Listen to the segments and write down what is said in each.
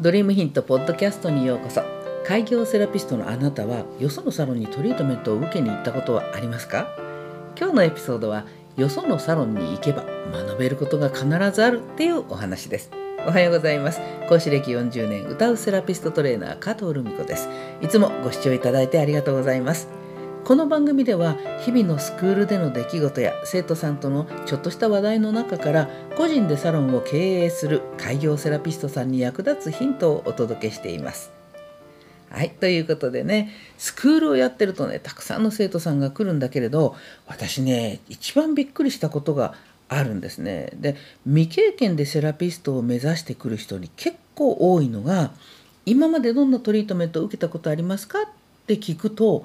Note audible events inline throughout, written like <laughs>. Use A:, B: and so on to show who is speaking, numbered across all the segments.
A: ドリームヒントポッドキャストにようこそ。開業セラピストのあなたはよそのサロンにトリートメントを受けに行ったことはありますか？今日のエピソードはよそのサロンに行けば学べることが必ずあるっていうお話です。おはようございます。講師歴40年歌うセラピストトレーナー加藤留美子です。いつもご視聴いただいてありがとうございます。この番組では日々のスクールでの出来事や生徒さんとのちょっとした話題の中から個人でサロンを経営する開業セラピストさんに役立つヒントをお届けしています。はい。ということでね、スクールをやってるとね、たくさんの生徒さんが来るんだけれど、私ね、一番びっくりしたことがあるんですね。で、未経験でセラピストを目指してくる人に結構多いのが、今までどんなトリートメントを受けたことありますか？って聞くと、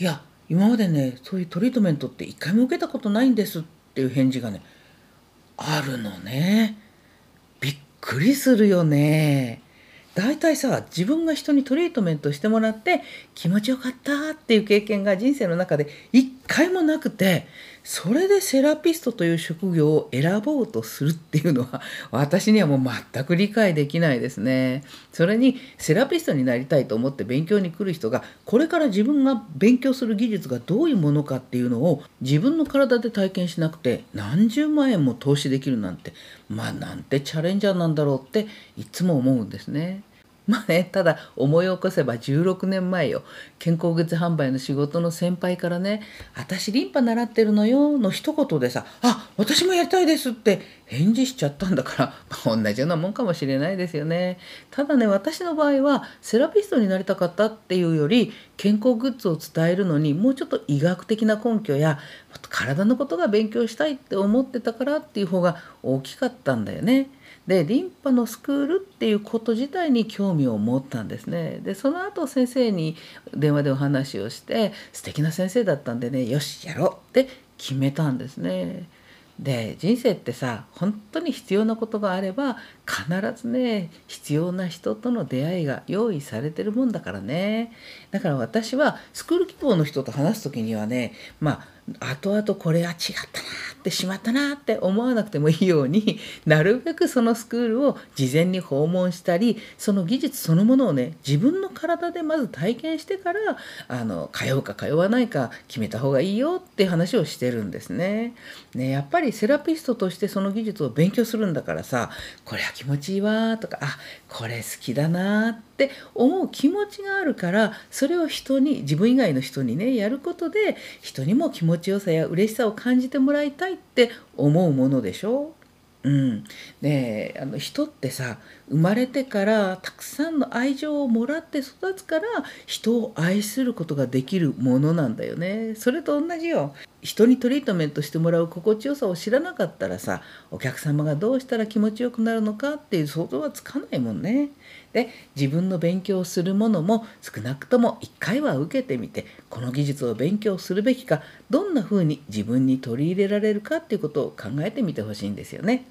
A: いや、今までねそういうトリートメントって一回も受けたことないんですっていう返事がねあるのね。びっくりするよね。大体さ自分が人にトリートメントしてもらって気持ちよかったっていう経験が人生の中で一回もなくてそれでセラピストという職業を選ぼうとするっていうのは <laughs> 私にはもう全く理解できないですね。それにセラピストになりたいと思って勉強に来る人がこれから自分が勉強する技術がどういうものかっていうのを自分の体で体験しなくて何十万円も投資できるなんてまあなんてチャレンジャーなんだろうっていつも思うんですね。まあね、ただ思い起こせば16年前よ健康グッズ販売の仕事の先輩からね「私リンパ習ってるのよ」の一言でさ「あ私もやりたいです」って返事しちゃったんだから、<laughs> まあ、同じようなもんかもしれないですよね。ただね私の場合はセラピストになりたかったっていうより健康グッズを伝えるのにもうちょっと医学的な根拠や体のことが勉強したいって思ってたからっていう方が大きかったんだよね。でリンパのスクールっていうこと自体に興味を持ったんですねでその後先生に電話でお話をして素敵な先生だったんでねよしやろうって決めたんですね。で人生ってさ本当に必要なことがあれば必ずね必要な人との出会いが用意されてるもんだからねだから私はスクール希望の人と話す時にはねまあ後々これは違ったなってしまったなって思わなくてもいいようになるべくそのスクールを事前に訪問したりその技術そのものをね自分の体でまず体験してからあの通うか通わないか決めた方がいいよって話をしてるんですね。ねやっぱりセラピストとしてその技術を勉強するんだからさこれは気持ちいいわとかあこれ好きだなって思う気持ちがあるからそれを人に自分以外の人にねやることで人にも気持ちよさや嬉しさを感じてもらいたいって思うものでしょ？うん、ねあの人ってさ生まれてからたくさんの愛情をもらって育つから人を愛することができるものなんだよね。それと同じよ。人にトリートメントしてもらう心地よさを知らなかったらさお客様がどうしたら気持ちよくなるのかっていう想像はつかないもんね。で自分の勉強するものも少なくとも1回は受けてみてこの技術を勉強するべきかどんな風に自分に取り入れられるかっていうことを考えてみてほしいんですよね。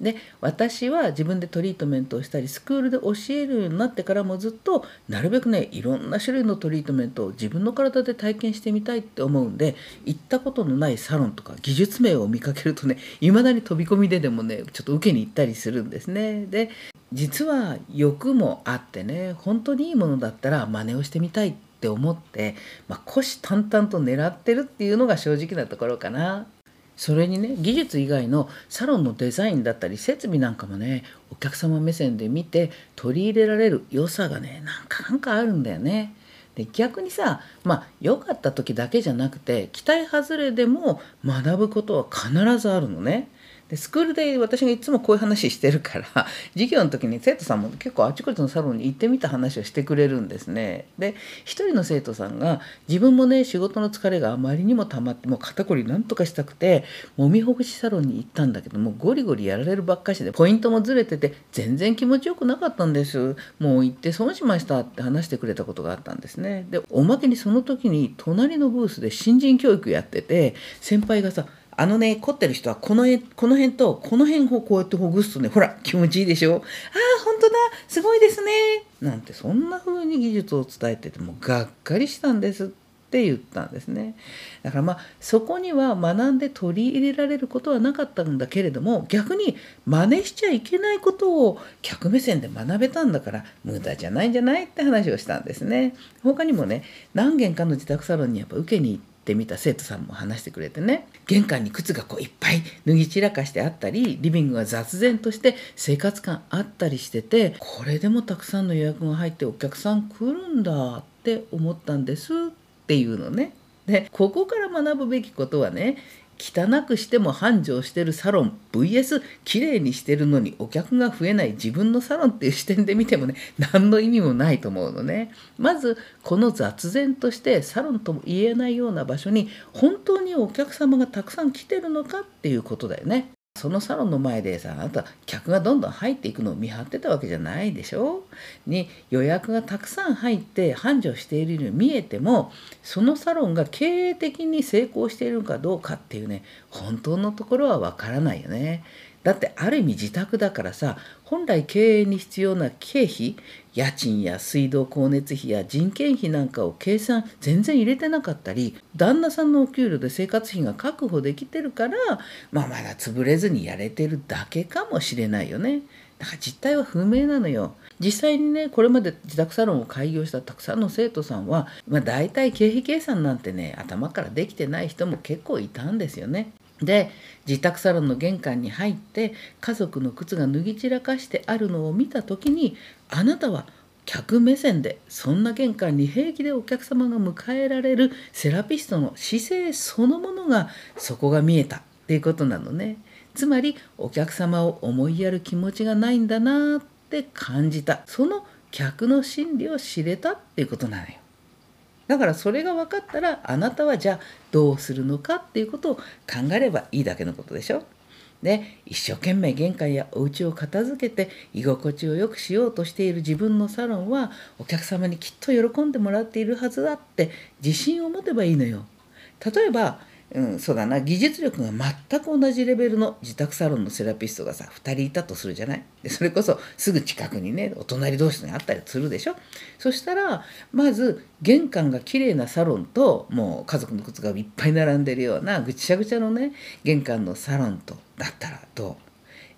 A: で私は自分でトリートメントをしたりスクールで教えるようになってからもずっとなるべくねいろんな種類のトリートメントを自分の体で体験してみたいって思うんで行ったことのないサロンとか技術名を見かけるとねいまだに飛び込みででもねちょっと受けに行ったりするんですね。で実は欲もあってね本当にいいものだったら真似をしてみたいって思って、まあ、虎視眈々と狙ってるっていうのが正直なところかな。それにね技術以外のサロンのデザインだったり設備なんかもねお客様目線で見て取り入れられる良さがねなんかなんかあるんだよね。で逆にさまあ良かった時だけじゃなくて期待外れでも学ぶことは必ずあるのね。でスクールで私がいつもこういう話してるから <laughs> 授業の時に生徒さんも結構あちこちのサロンに行ってみた話をしてくれるんですね。で一人の生徒さんが自分もね仕事の疲れがあまりにもたまってもう肩こりなんとかしたくてもみほぐしサロンに行ったんだけどもゴリゴリやられるばっかしでポイントもずれてて全然気持ちよくなかったんですもう行って損しましたって話してくれたことがあったんですね。でおまけにその時に隣のブースで新人教育やってて先輩がさあのね、凝ってる人はこの辺この辺とこの辺をこうやってほぐすとね、ほら、気持ちいいでしょ？ああ、ほんとだ、すごいですね。なんて、そんな風に技術を伝えてても、がっかりしたんです。って言ったんですねだからまあそこには学んで取り入れられることはなかったんだけれども逆に真似しちゃいけないことを客目線で学べたんだから無駄じゃないんじゃない？って話をしたんですね他にもね何軒かの自宅サロンにやっぱ受けに行ってってみた生徒さんも話してくれてね玄関に靴がこういっぱい脱ぎ散らかしてあったりリビングが雑然として生活感あったりしててこれでもたくさんの予約が入ってお客さん来るんだって思ったんですっていうのね。でここから学ぶべきことはね汚くしても繁盛してるサロン VS 綺麗にしてるのにお客が増えない自分のサロンっていう視点で見てもね <laughs> 何の意味もないと思うのね。まずこの雑然としてサロンとも言えないような場所に本当にお客様がたくさん来てるのかっていうことだよね。そのサロンの前でさあなた客がどんどん入っていくのを見張ってたわけじゃないでしょ？に予約がたくさん入って繁盛しているように見えてもそのサロンが経営的に成功しているのかどうかっていうね本当のところはわからないよね。だってある意味自宅だからさ本来経営に必要な経費家賃や水道光熱費や人件費なんかを計算全然入れてなかったり旦那さんのお給料で生活費が確保できてるから、まあ、まだ潰れずにやれてるだけかもしれないよね。だから実態は不明なのよ。実際にねこれまで自宅サロンを開業したたくさんの生徒さんは、まあ、大体経費計算なんてね頭からできてない人も結構いたんですよね。で自宅サロンの玄関に入って家族の靴が脱ぎ散らかしてあるのを見た時にあなたは客目線でそんな玄関に平気でお客様が迎えられるセラピストの姿勢そのものがそこが見えたっていうことなのね。つまりお客様を思いやる気持ちがないんだなって感じた。その客の心理を知れたっていうことなのよ。だからそれが分かったらあなたはじゃあどうするのかっていうことを考えればいいだけのことでしょ。で一生懸命玄関やお家を片付けて居心地を良くしようとしている自分のサロンはお客様にきっと喜んでもらっているはずだって自信を持てばいいのよ。例えばうん、そうだな。技術力が全く同じレベルの自宅サロンのセラピストがさ2人いたとするじゃない？でそれこそすぐ近くにねお隣同士にあったりするでしょ？そしたらまず玄関が綺麗なサロンともう家族の靴がいっぱい並んでるようなぐちゃぐちゃのね玄関のサロンとだったらどう？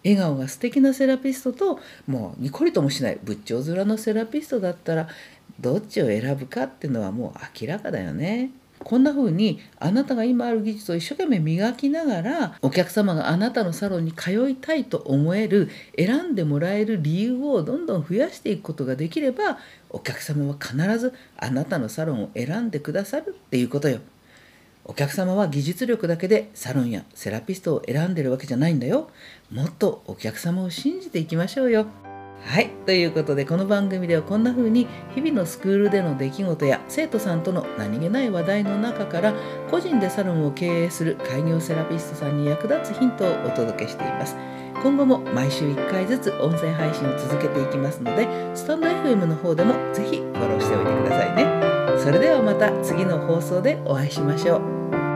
A: 笑顔が素敵なセラピストともうにこりともしない仏頂面のセラピストだったらどっちを選ぶかっていうのはもう明らかだよね。こんな風にあなたが今ある技術を一生懸命磨きながらお客様があなたのサロンに通いたいと思える選んでもらえる理由をどんどん増やしていくことができればお客様は必ずあなたのサロンを選んでくださるっていうことよ。お客様は技術力だけでサロンやセラピストを選んでるわけじゃないんだよ。もっとお客様を信じていきましょうよ。はい。ということで、この番組ではこんな風に日々のスクールでの出来事や生徒さんとの何気ない話題の中から個人でサロンを経営する開業セラピストさんに役立つヒントをお届けしています。今後も毎週1回ずつ音声配信を続けていきますので、スタンド FM の方でもぜひフォローしておいてくださいね。それではまた次の放送でお会いしましょう。